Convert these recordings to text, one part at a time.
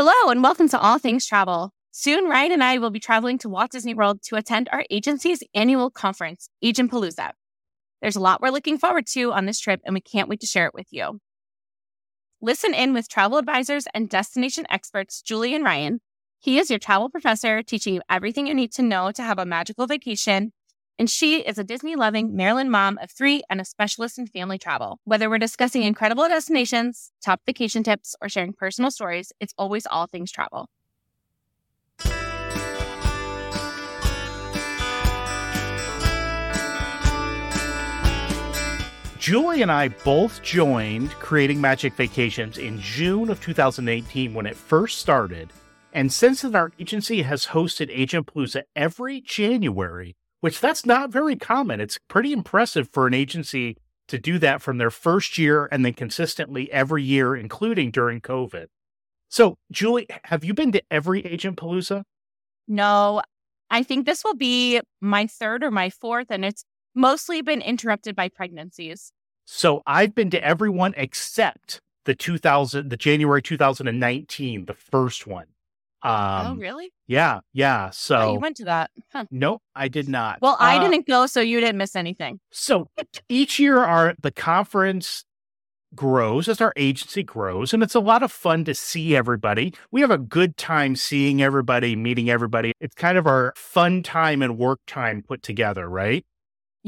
Hello, and welcome to All Things Travel. Soon, Ryan and I will be traveling to Walt Disney World to attend our agency's annual conference, Agent Palooza. There's a lot we're looking forward to on this trip, and we can't wait to share it with you. Listen in with travel advisors and destination experts, Julie and Ryan. He is your travel professor, teaching you everything you need to know to have a magical vacation. And she is a Disney loving Maryland mom of three and a specialist in family travel. Whether we're discussing incredible destinations, top vacation tips, or sharing personal stories, it's always all things travel. Julie and I both joined Creating Magic Vacations in June of 2018 when it first started. And since then, our agency has hosted Agent Palooza every January, which that's not very common. It's pretty impressive for an agency to do that from their first year and then consistently every year, including during COVID. So, Julie, have you been to every Agent Palooza? No, I think this will be my third or my fourth, and it's mostly been interrupted by pregnancies. So I've been to everyone except the 2000, the January 2019, the first one. Um, oh, really? Yeah, yeah. So oh, you went to that? Huh. Nope, I did not. Well, I uh, didn't go, so you didn't miss anything. So each year, our the conference grows as our agency grows, and it's a lot of fun to see everybody. We have a good time seeing everybody, meeting everybody. It's kind of our fun time and work time put together, right?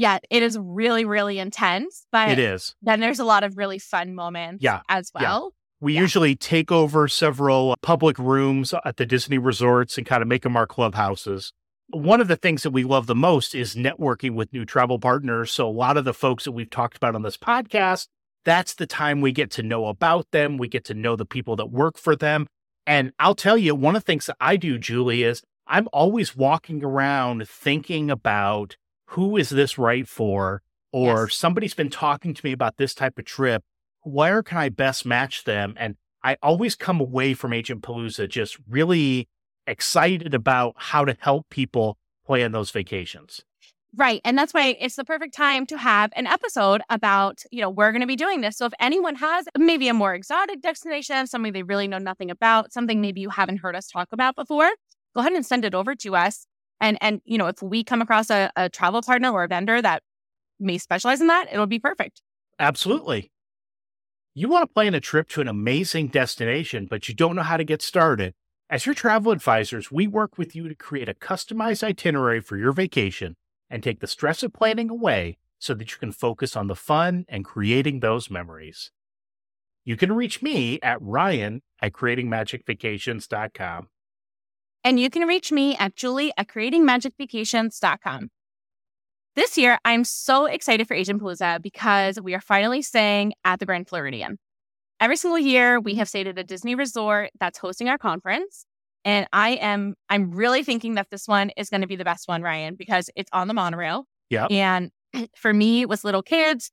yeah, it is really, really intense, but it is. Then there's a lot of really fun moments yeah, as well. We yeah. usually take over several public rooms at the Disney resorts and kind of make them our clubhouses. One of the things that we love the most is networking with new travel partners. So, a lot of the folks that we've talked about on this podcast, that's the time we get to know about them. We get to know the people that work for them. And I'll tell you, one of the things that I do, Julie, is I'm always walking around thinking about who is this right for? Or yes. somebody's been talking to me about this type of trip. Where can I best match them? And I always come away from Agent Palooza just really excited about how to help people plan those vacations. Right. And that's why it's the perfect time to have an episode about, you know, we're going to be doing this. So if anyone has maybe a more exotic destination, something they really know nothing about, something maybe you haven't heard us talk about before, go ahead and send it over to us. And and you know, if we come across a, a travel partner or a vendor that may specialize in that, it'll be perfect. Absolutely. You want to plan a trip to an amazing destination, but you don't know how to get started. As your travel advisors, we work with you to create a customized itinerary for your vacation and take the stress of planning away so that you can focus on the fun and creating those memories. You can reach me at ryan at creatingmagicvacations.com. And you can reach me at julie at creatingmagicvacations.com. This year, I'm so excited for Agent Palooza because we are finally staying at the Grand Floridian. Every single year, we have stayed at a Disney resort that's hosting our conference. And I am, I'm really thinking that this one is going to be the best one, Ryan, because it's on the monorail. Yeah. And for me, with little kids,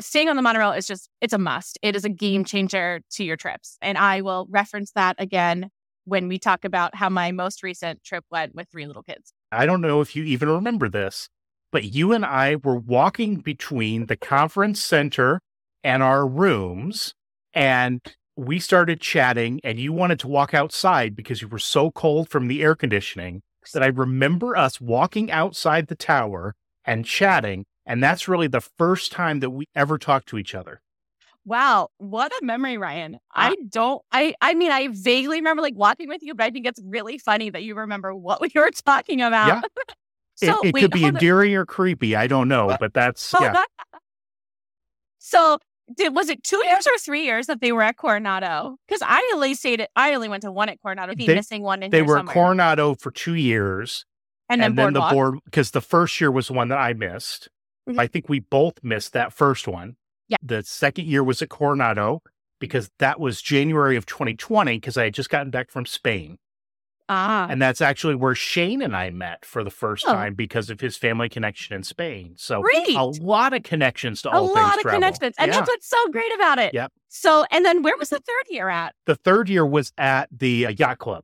staying on the monorail is just, it's a must. It is a game changer to your trips. And I will reference that again when we talk about how my most recent trip went with three little kids. I don't know if you even remember this, but you and I were walking between the conference center and our rooms, and we started chatting, and you wanted to walk outside because you were so cold from the air conditioning that I remember us walking outside the tower and chatting. And that's really the first time that we ever talked to each other. Wow, what a memory, Ryan. Uh I don't I I mean I vaguely remember like watching with you, but I think it's really funny that you remember what we were talking about. Yeah. so, it, it wait, could be endearing on. or creepy. I don't know, but that's yeah. so did was it two years or three years that they were at Coronado? Because I only stayed at, I only went to one at Coronado. Be missing one in They were somewhere. Coronado for two years, and then, and then the board because the first year was one that I missed. Mm-hmm. I think we both missed that first one. Yeah. The second year was at Coronado because that was January of 2020 because I had just gotten back from Spain. Ah. And that's actually where Shane and I met for the first oh. time because of his family connection in Spain. So great. a lot of connections to a all lot of connections. And yeah. that's what's so great about it. Yep. So, and then where was the third year at? The third year was at the uh, yacht club.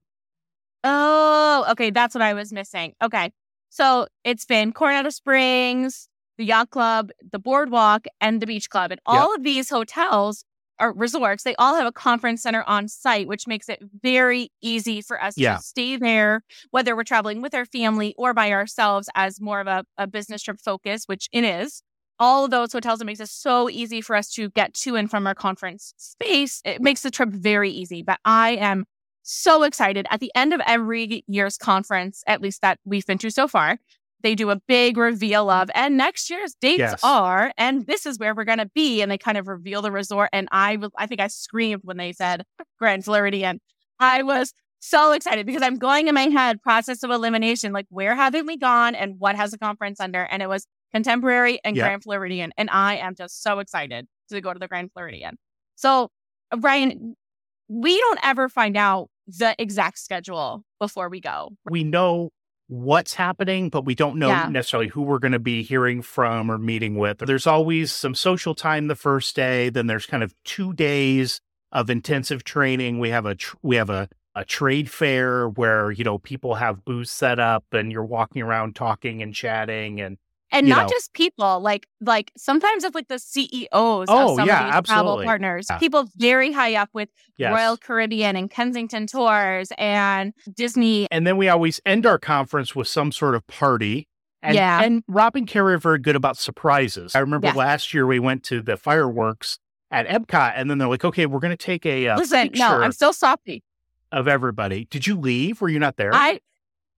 Oh, okay. That's what I was missing. Okay. So it's been Coronado Springs, the yacht club, the boardwalk, and the beach club. And all yep. of these hotels or resorts, they all have a conference center on site, which makes it very easy for us Yeah. to stay there, whether we're traveling with our family or by ourselves as more of a, a business trip focus, which it is. All of those hotels, it makes it so easy for us to get to and from our conference space. It makes the trip very easy. But I am so excited. At the end of every year's conference, at least that we've been to so far, they do a big reveal of, and next year's dates Yes. are, and this is where we're going to be. And they kind of reveal the resort. And I, was- I think I screamed when they said Grand Floridian. I was so excited because I'm going in my head process of elimination. Like, where haven't we gone and what has the conference under? And it was Contemporary and Yeah. Grand Floridian. And I am just so excited to go to the Grand Floridian. So, Ryan, we don't ever find out the exact schedule before we go. We know what's happening, but we don't know Yeah. necessarily who we're going to be hearing from or meeting with. There's always some social time the first day. Then there's kind of two days of intensive training. We have a tr- we have a a trade fair where you know people have booths set up and you're walking around talking and chatting and And not know. just people, like like sometimes it's like the CEOs Oh, of some yeah, of these travel partners, Yeah. people very high up with yes. Royal Caribbean and Kensington Tours and Disney. And then we always end our conference with some sort of party. And, Yeah. and Rob and Carrie are very good about surprises. I remember Yes. last year we went to the fireworks at Epcot, and then they're like, "Okay, we're going to take a, uh Listen, no, I'm still softy of everybody." Did you leave? Were you not there? I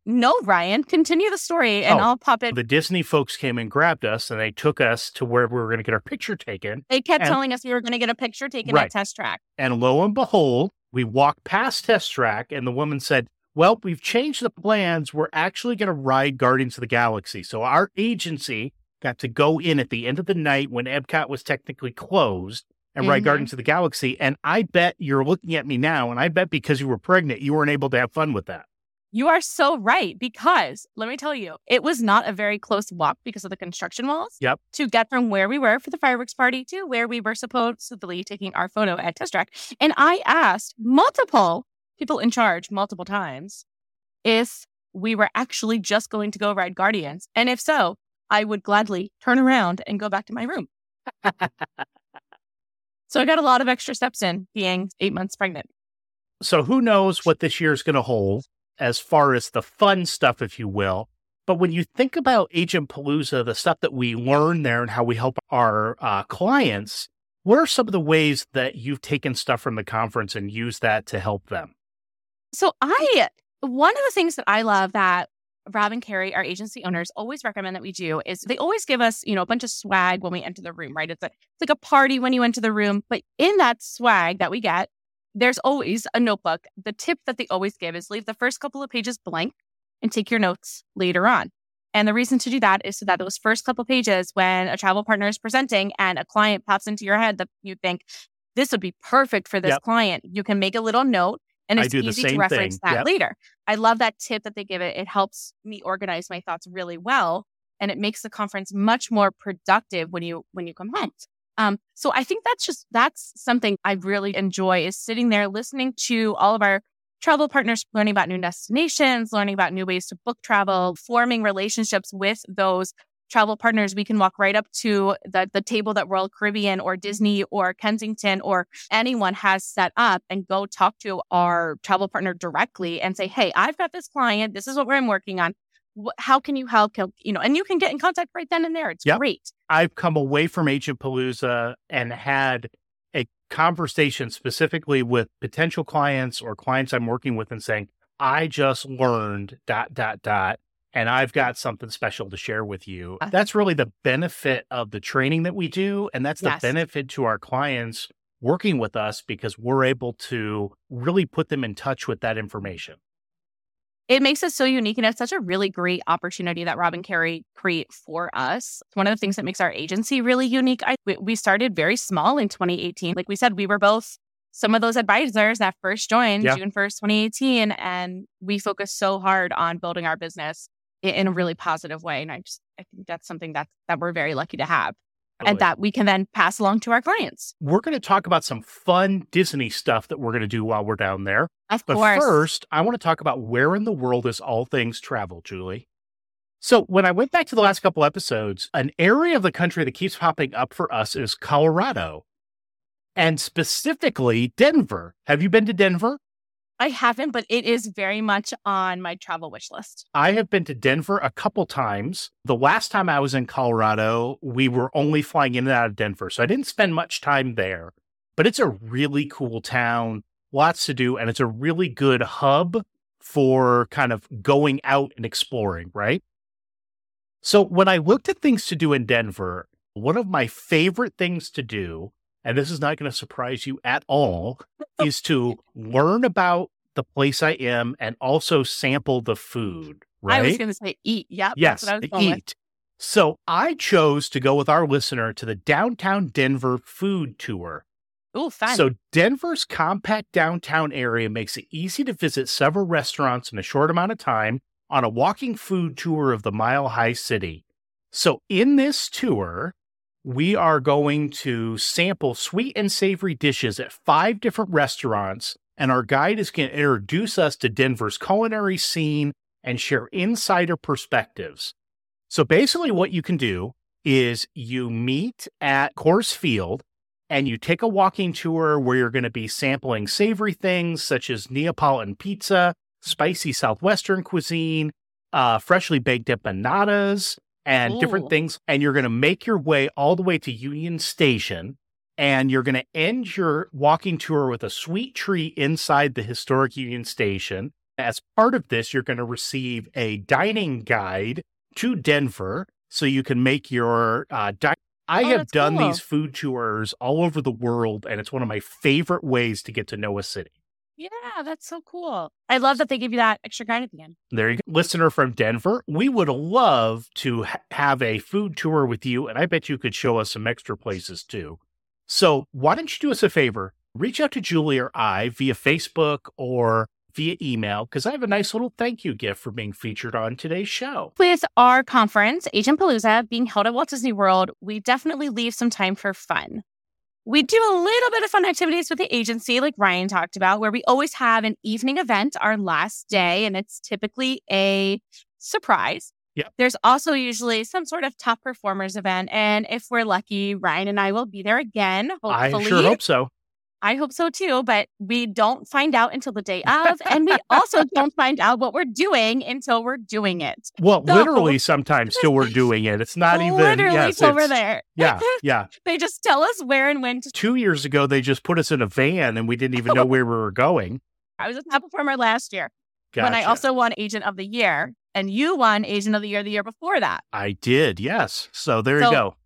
no, Ryan, continue the story and Oh. I'll pop in. the Disney folks came and grabbed us, and they took us to where we were going to get our picture taken. They kept and- telling us we were going to get a picture taken Right. at Test Track. And lo and behold, we walked past Test Track, and the woman said, Well, we've changed the plans. We're actually going to ride Guardians of the Galaxy. So our agency got to go in at the end of the night when Epcot was technically closed and ride Mhm. Guardians of the Galaxy. And I bet you're looking at me now, and I bet because you were pregnant, you weren't able to have fun with that. You are so right because let me tell you, it was not a very close walk because of the construction walls. Yep. To get from where we were for the fireworks party to where we were supposedly taking our photo at Test Track. And I asked multiple people in charge multiple times if we were actually just going to go ride Guardians. And if so, I would gladly turn around and go back to my room. so I got a lot of extra steps in being eight months pregnant. So who knows what this year is going to hold as far as the fun stuff, if you will. But when you think about Agent Palooza, the stuff that we learn there and how we help our uh, clients, what are some of the ways that you've taken stuff from the conference and used that to help them? So I one of the things that I love that Rob and Carrie, our agency owners, always recommend that we do is they always give us, you know, a bunch of swag when we enter the room, right? It's a it's like a party when you enter the room, but in that swag that we get, there's always a notebook. The tip that they always give is leave the first couple of pages blank and take your notes later on. And the reason to do that is so that those first couple of pages, when a travel partner is presenting and a client pops into your head that you think this would be perfect for this Yep. client, you can make a little note and it's easy to reference thing. that Yep. later. I love that tip that they give it. It helps me organize my thoughts really well and it makes the conference much more productive when you when you come home. Um, so I think that's just that's something I really enjoy is sitting there listening to all of our travel partners learning about new destinations, learning about new ways to book travel, forming relationships with those travel partners. We can walk right up to the, the table that Royal Caribbean or Disney or Kensington or anyone has set up and go talk to our travel partner directly and say, Hey, I've got this client. This is what I'm working on. How can you help? You know, and you can get in contact right then and there. It's Yep. great. I've come away from Agent Palooza and had a conversation specifically with potential clients or clients I'm working with and saying, I just learned dot, dot, dot, and I've got something special to share with you. Uh. That's really the benefit of the training that we do. And that's the Yes. benefit to our clients working with us because we're able to really put them in touch with that information. It makes us so unique and it's such a really great opportunity that Rob and Carrie create for us. It's one of the things that makes our agency really unique. I, we, started very small in 2018. Like we said, we were both some of those advisors that first joined Yeah. June 1st, 2018. And we focused so hard on building our business in, in a really positive way. And I just, I think that's something that, that we're very lucky to have and that we can then pass along to our clients. we're going to talk about some fun Disney stuff that we're going to do while we're down there. Of But course. first, I want to talk about where in the world is all things travel, Julie. So, when I went back to the last couple episodes, an area of the country that keeps popping up for us is Colorado. and specifically Denver. Have you been to Denver? I haven't, but it is very much on my travel wish list. I have been to Denver a couple times. The last time I was in Colorado, we were only flying in and out of Denver. So I didn't spend much time there, but it's a really cool town, lots to do, and it's a really good hub for kind of going out and exploring, right? So when I looked at things to do in Denver, one of my favorite things to do, and this is not going to surprise you at all, is to learn about the place I am and also sample the food. Right? I was going to say eat. Yep. Yes, eat. With. So I chose to go with our listener to the downtown Denver food tour. Oh, fun. So Denver's compact downtown area makes it easy to visit several restaurants in a short amount of time on a walking food tour of the Mile High City. So in this tour, we are going to sample sweet and savory dishes at five different restaurants, and our guide is going to introduce us to Denver's culinary scene and share insider perspectives. So basically, what you can do is you meet at Coors Field and you take a walking tour where you're going to be sampling savory things such as Neapolitan pizza, spicy Southwestern cuisine, uh, freshly baked empanadas, and Ooh. different things. And you're going to make your way all the way to Union Station. And you're going to end your walking tour with a sweet treat inside the historic Union Station. As part of this, you're going to receive a dining guide to Denver so you can make your uh, dining I oh, have done cool. these food tours all over the world, and it's one of my favorite ways to get to know a city. Yeah, that's so cool. I love that they give you that extra guide at the end. There you go. Listener from Denver, we would love to ha- have a food tour with you, and I bet you could show us some extra places too. So, why don't you do us a favor? Reach out to Julie or I via Facebook or via email because I have a nice little thank you gift for being featured on today's show. With our conference, Agent Palooza, being held at Walt Disney World, we definitely leave some time for fun. We do a little bit of fun activities with the agency, like Ryan talked about, where we always have an evening event our last day, and it's typically a surprise. Yeah. There's also usually some sort of top performers event. And if we're lucky, Ryan and I will be there again. Hopefully. I sure hope so. I hope so too, but we don't find out until the day of. and we also don't find out what we're doing until we're doing it. Well, so, literally sometimes till we're doing it. It's not even literally yes, till we're there. Yeah. Yeah. they just tell us where and when to two years ago they just put us in a van and we didn't even know oh. where we were going. I was a top performer last year. Gotcha. When I also won Agent of the Year. And you won Agent of the Year the year before that. I did, yes. So there so, you go.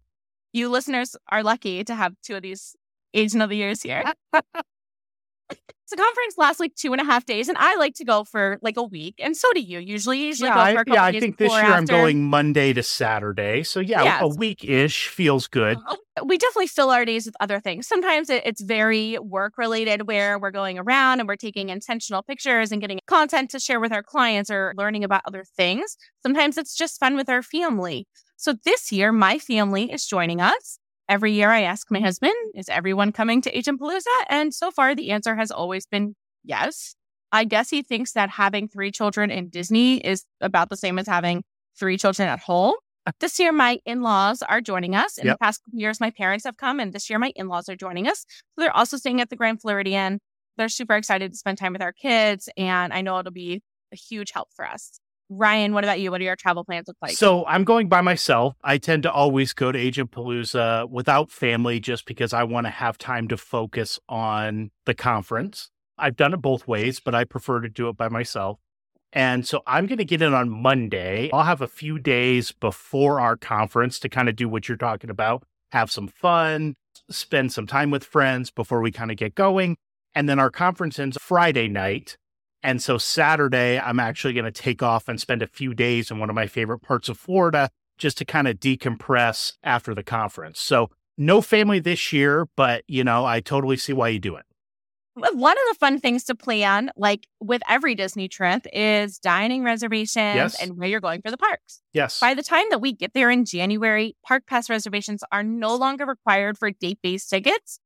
You listeners are lucky to have two of these Agent of the Years here. the conference lasts like two and a half days, and I like to go for like a week, and so do you. Usually, usually yeah, go for yeah. I think this year after. I'm going Monday to Saturday, so yeah, yes. a week ish feels good. Oh, oh, we definitely fill our days with other things. Sometimes it's very work related, where we're going around and we're taking intentional pictures and getting content to share with our clients or learning about other things. Sometimes it's just fun with our family. So this year, my family is joining us. Every year I ask my husband, is everyone coming to Agent Palooza? And so far the answer has always been yes. I guess he thinks that having three children in Disney is about the same as having three children at home. This year, my in laws are joining us. In yep. the past years, my parents have come, and this year, my in laws are joining us. So they're also staying at the Grand Floridian. They're super excited to spend time with our kids, and I know it'll be a huge help for us. Ryan, what about you? What do your travel plans look like? So I'm going by myself. I tend to always go to Agent Palooza without family just because I want to have time to focus on the conference. I've done it both ways, but I prefer to do it by myself. And so I'm going to get in on Monday. I'll have a few days before our conference to kind of do what you're talking about, have some fun, spend some time with friends before we kind of get going. And then our conference ends Friday night. And so Saturday, I'm actually going to take off and spend a few days in one of my favorite parts of Florida just to kind of decompress after the conference. So no family this year, but you know, I totally see why you do it. One of the fun things to plan, like with every Disney trip, is dining reservations yes. and where you're going for the parks. Yes. By the time that we get there in January, park pass reservations are no longer required for date based tickets.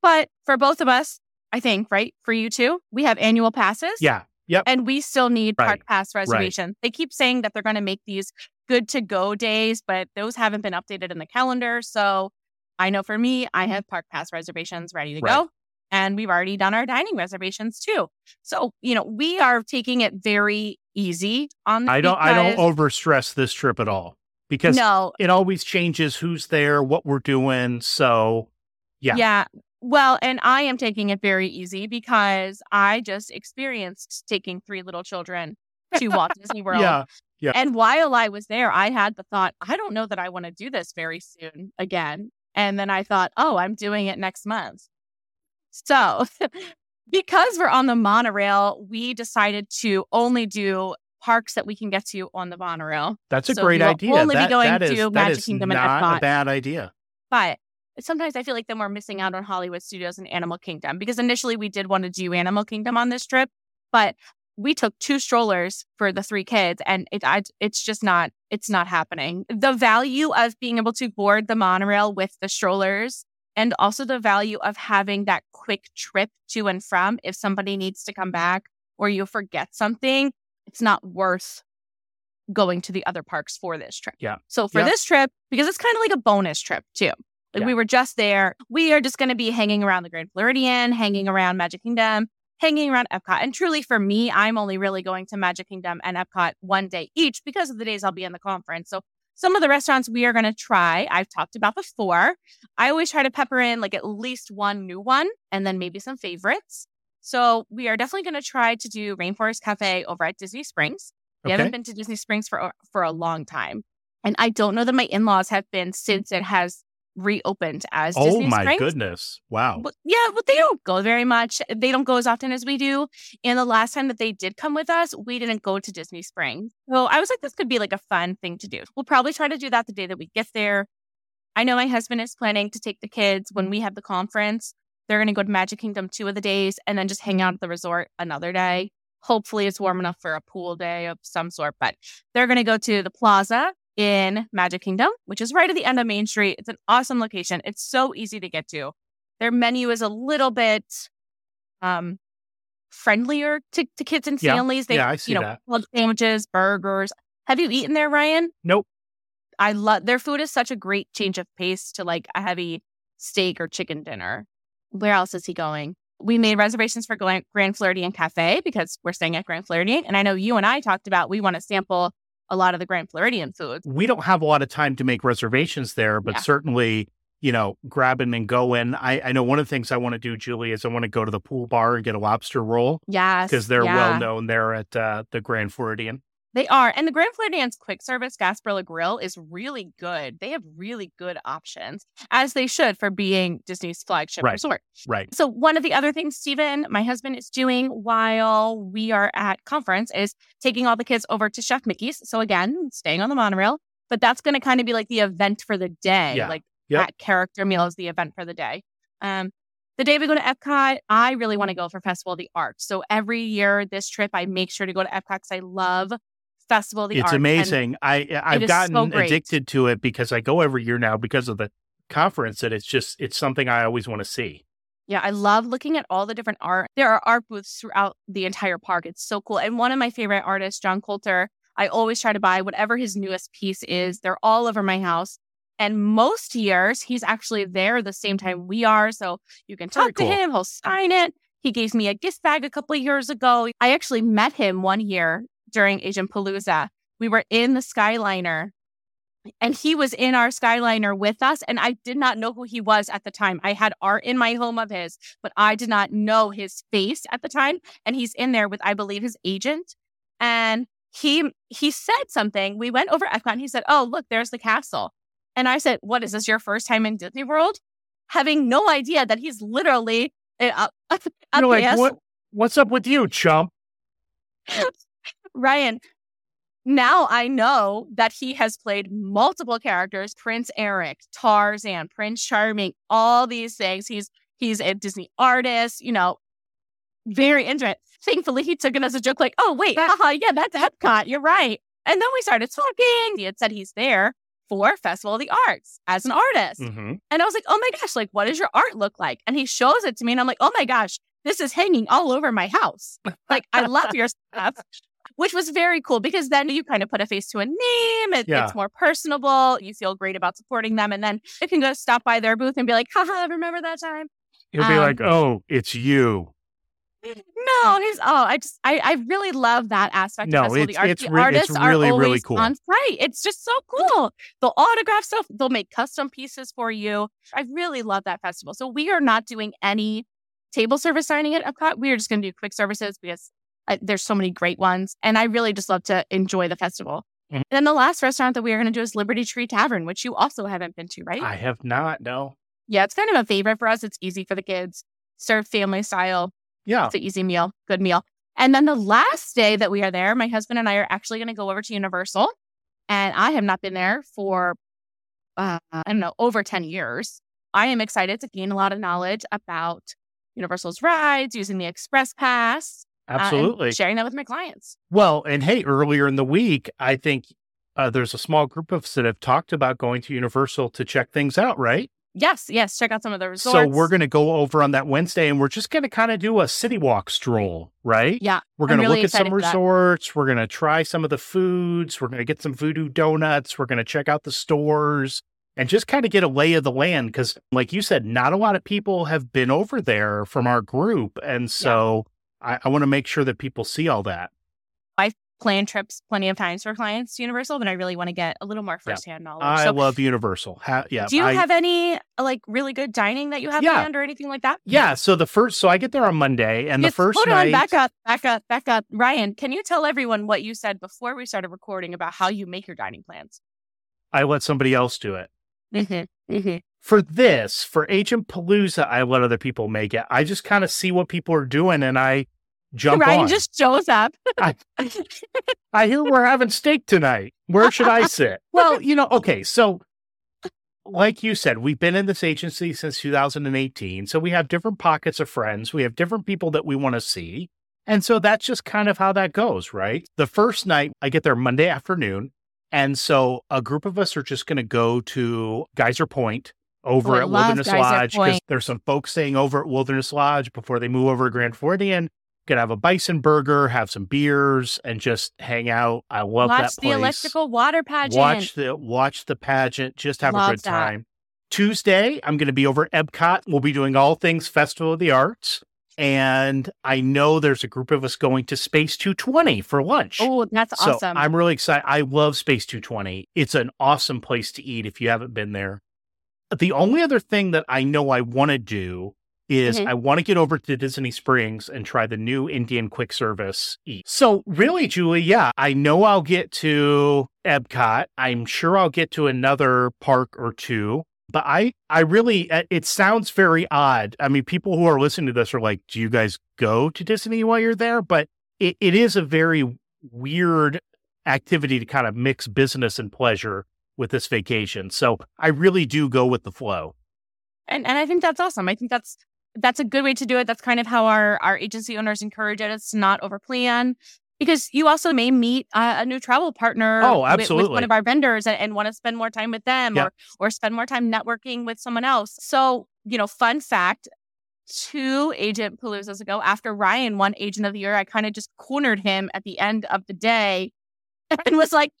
But for both of us, I think, right? For you too, we have annual passes. Yeah. Yep. And we still need right. park pass reservation. Right. They keep saying that they're going to make these good to go days, but those haven't been updated in the calendar. So I know for me, I have park pass reservations ready to Right. go. And we've already done our dining reservations too. So, you know, we are taking it very easy on the I don't I don't because- overstress this trip at all because No, it always changes who's there, what we're doing. So Yeah. Yeah. Well, and I am taking it very easy because I just experienced taking three little children to Walt Disney World. yeah, Yeah. And while I was there, I had the thought, I don't know that I want to do this very soon again. And then I thought, oh, I'm doing it next month. So, because we're on the monorail, we decided to only do parks that we can get to on the monorail. that's a So great idea. only be going that is, to that Magic Kingdom and not Epcot. a bad idea. But sometimes I feel like then we're missing out on Hollywood Studios and Animal Kingdom because initially we did want to do Animal Kingdom on this trip, but we took two strollers for the three kids and it I, it's just not it's not happening. The value of being able to board the monorail with the strollers and also the value of having that quick trip to and from if somebody needs to come back or you forget something, it's not worth going to the other parks for this trip. Yeah. So for Yeah. this trip, because it's kind of like a bonus trip too. Like Yeah. we were just there. We are just going to be hanging around the Grand Floridian, hanging around Magic Kingdom, hanging around Epcot. And truly for me, I'm only really going to Magic Kingdom and Epcot one day each because of the days I'll be in the conference. So some of the restaurants we are going to try, I've talked about before. I always try to pepper in like at least one new one and then maybe some favorites. So we are definitely going to try to do Rainforest Cafe over at Disney Springs. We Okay. haven't been to Disney Springs for for a long time, and I don't know that my in laws have been since it has reopened as Oh Disney my Springs. goodness. Wow. Yeah, but they don't go very much. They don't go as often as we do. And the last time that they did come with us, we didn't go to Disney Springs. So I was like, this could be like a fun thing to do. We'll probably try to do that the day that we get there. I know my husband is planning to take the kids when we have the conference. They're going to go to Magic Kingdom two of the days and then just hang out at the resort another day. Hopefully, it's warm enough for a pool day of some sort, but they're going to go to the plaza in Magic Kingdom, which is right at the end of Main Street. It's an awesome location. It's so easy to get to. Their menu is a little bit um friendlier to, to kids and Yeah. families. They Yeah, I see you know that. sandwiches, burgers. Have you eaten there, Ryan? Nope. I love their food is such a great change of pace to like a heavy steak or chicken dinner. Where else is he going? We made reservations for Grand Floridian Cafe because we're staying at Grand Floridian. And I know you and I talked about we want to sample a lot of the Grand Floridian foods. we don't have a lot of time to make reservations there, but Yeah. certainly, you know, grab them and go in. I, I know one of the things I want to do, Julie, is I want to go to the pool bar and get a lobster roll Yes. because they're yeah. well known there at uh, the Grand Floridian. They are. And the Grand Floridian's quick service Gasparilla Grill is really good. They have really good options, as they should for being Disney's flagship Right. resort. Right. So one of the other things Stephen, my husband, is doing while we are at conference is taking all the kids over to Chef Mickey's. So again, staying on the monorail, but that's going to kind of be like the event for the day. Yeah. Like Yep. that character meal is the event for the day. Um, the day we go to Epcot, I really want to go for Festival of the Arts. So every year this trip, I make sure to go to Epcot because I love Festival of the it's Arts. Amazing. I uh, I've gotten so addicted to it because I go every year now because of the conference, and it's just it's something I always want to see. Yeah, I love looking at all the different art. There are art booths throughout the entire park. It's so cool. And one of my favorite artists, John Coulter, I always try to buy whatever his newest piece is. They're all over my house. And most years, he's actually there the same time we are. So you can Very talk to cool. him, he'll sign it. He gave me a gift bag a couple of years ago. I actually met him one year during Agent Palooza. We were in the Skyliner and he was in our Skyliner with us. And I did not know who he was at the time. I had art in my home of his, but I did not know his face at the time. And he's in there with, I believe, his agent. And he he said something. We went over Epcot and he said, Oh, look, there's the castle. And I said, What is this your first time in Disney World? Having no idea that he's literally uh, up, up, like, what? What's up with you, chump? Ryan, now I know that he has played multiple characters, Prince Eric, Tarzan, Prince Charming, all these things. He's he's a Disney artist, you know, very into it. Thankfully, he took it as a joke, like, oh wait, haha, yeah, that's Epcot. You're right. And then we started talking. He had said he's there for Festival of the Arts as an artist. hmm And I was like, oh my gosh, like, what does your art look like? And he shows it to me, and I'm like, oh my gosh, this is hanging all over my house. Like, I love your stuff. which was very cool because then you kind of put a face to a name. It, Yeah. It's more personable. You feel great about supporting them. And then you can go stop by their booth and be like, haha, remember that time? He'll be Um, like, "Oh, it's you." No, he's oh, I just I, I really love that aspect No, of festival. it's- the, art, it's the re- it's artists really, are really always cool. on site. It's just so cool. They'll autograph stuff. They'll make custom pieces for you. I really love that festival. So we are not doing any table service signing at Epcot. We are just going to do quick services because there's so many great ones, and I really just love to enjoy the festival. Mhm. And then the last restaurant that we are going to do is Liberty Tree Tavern, which you also haven't been to, right? I have not. No. yeah, it's kind of a favorite for us. It's easy for the kids, served family style. Yeah. It's an easy meal, good meal. And then the last day that we are there, my husband and I are actually going to go over to Universal. And I have not been there for, uh, I don't know, over 10 years. I am excited to gain a lot of knowledge about Universal's rides, using the Express Pass, uh, Absolutely. sharing that with my clients. Well, and hey, earlier in the week, I think uh, there's a small group of us that have talked about going to Universal to check things out, right? Yes, yes, check out some of the resorts. So we're going to go over on that Wednesday and we're just going to kind of do a city walk stroll, right? Yeah, We're going to really look at some excited for that. resorts. We're going to try some of the foods. We're going to get some voodoo donuts. We're going to check out the stores and just kind of get a lay of the land. Because, like you said, not a lot of people have been over there from our group. And so I, I want to make sure that people see all that. I plan trips plenty of times for clients to Universal, but I really want to get a little more Yeah. firsthand knowledge. I so love Universal. Ha- yeah. do you I- have any like really good dining that you have Yeah. planned or anything like that? Yeah. So the first, so I get there on Monday, and the Yes, first hold night, on, back up, back up, back up. Ryan, can you tell everyone what you said before we started recording about how you make your dining plans? I let somebody else do it. Mm-hmm. Mm-hmm. For this, for Agent Palooza, I let other people make it. I just kind of see what people are doing, and I jump Ryan on. just shows up. I hear we're having steak tonight. Where should I sit? Well, you know, okay, so like you said, we've been in this agency since 2018. So we have different pockets of friends. We have different people that we want to see. And so that's just kind of how that goes, right? The first night, I get there Monday afternoon. And so a group of us are just going to go to Geyser Point over Oh, at Wilderness Geyser Lodge because there's some folks staying over at Wilderness Lodge before they move over to Grand Floridian. Gonna have a bison burger, have some beers, and just hang out. I love Watch that the place. electrical water pageant. Watch the watch the pageant. Just have a good that. time. Tuesday, I'm going to be over at Epcot. We'll be doing all things Festival of the Arts, and I know there's a group of us going to Space 220 for lunch. oh, that's so awesome. I'm really excited. I love Space 220. It's an awesome place to eat if you haven't been there. The only other thing that I know I want to do is Mhm. I want to get over to Disney Springs and try the new Indian quick service eat. So really, Julie, yeah, I know I'll get to Epcot. I'm sure I'll get to another park or two. But I, I really, uh, it sounds very odd. I mean, people who are listening to this are like, do you guys go to Disney while you're there? But it, it is a very weird activity to kind of mix business and pleasure with this vacation. So I really do go with the flow. and and I think that's awesome. I think that's that's a good way to do it. That's kind of how our our agency owners encourage us to not overplan. Because you also may meet uh, a new travel partner Oh, with- with, absolutely. one of our vendors and, and want to spend more time with them Yeah. or or spend more time networking with someone else. So, you know, fun fact, two agent paloozas ago, after Ryan won agent of the year, I kind of just cornered him at the end of the day and was like,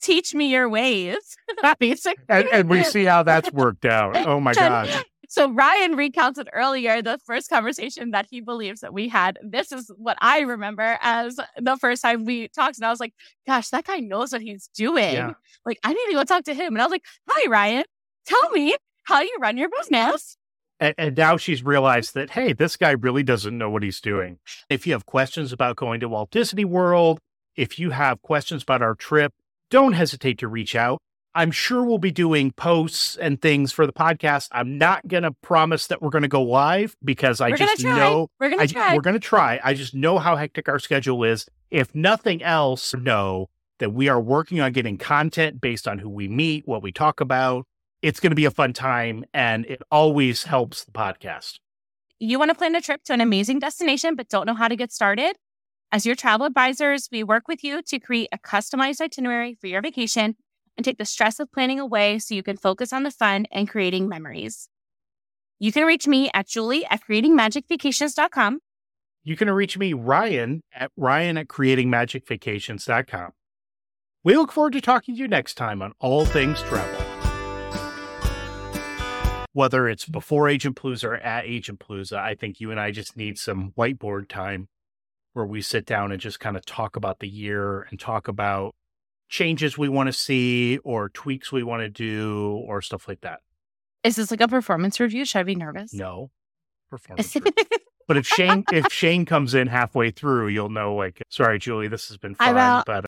teach me your ways. Basically. And, and we see how that's worked out. Oh my gosh. So Ryan recounted earlier the first conversation that he believes that we had. This is what I remember as the first time we talked. And I was like, gosh, that guy knows what he's doing. Yeah. Like, I need to go talk to him. And I was like, hi, Ryan, tell me how you run your business. And, and now she's realized that, hey, this guy really doesn't know what he's doing. If you have questions about going to Walt Disney World, if you have questions about our trip, don't hesitate to reach out. I'm sure we'll be doing posts and things for the podcast. I'm not going to promise that we're going to go live because I We're just know We're going to try. we're going to try. I just know how hectic our schedule is. If nothing else, know that we are working on getting content based on who we meet, what we talk about. It's going to be a fun time and it always helps the podcast. you want to plan a trip to an amazing destination but don't know how to get started? As your travel advisors, we work with you to create a customized itinerary for your vacation and take the stress of planning away so you can focus on the fun and creating memories. You can reach me at julie at creatingmagicvacations.com. You can reach me, Ryan, at ryan at creatingmagicvacations.com. We look forward to talking to you next time on All Things Travel. Whether it's before Agent Palooza or at Agent Palooza, I think you and I just need some whiteboard time where we sit down and just kind of talk about the year and talk about changes we want to see or tweaks we want to do or stuff like that. Is this like a performance review? Should I be nervous? No. Performance. but if Shane if Shane comes in halfway through, you'll know like sorry Julie, this has been fun, but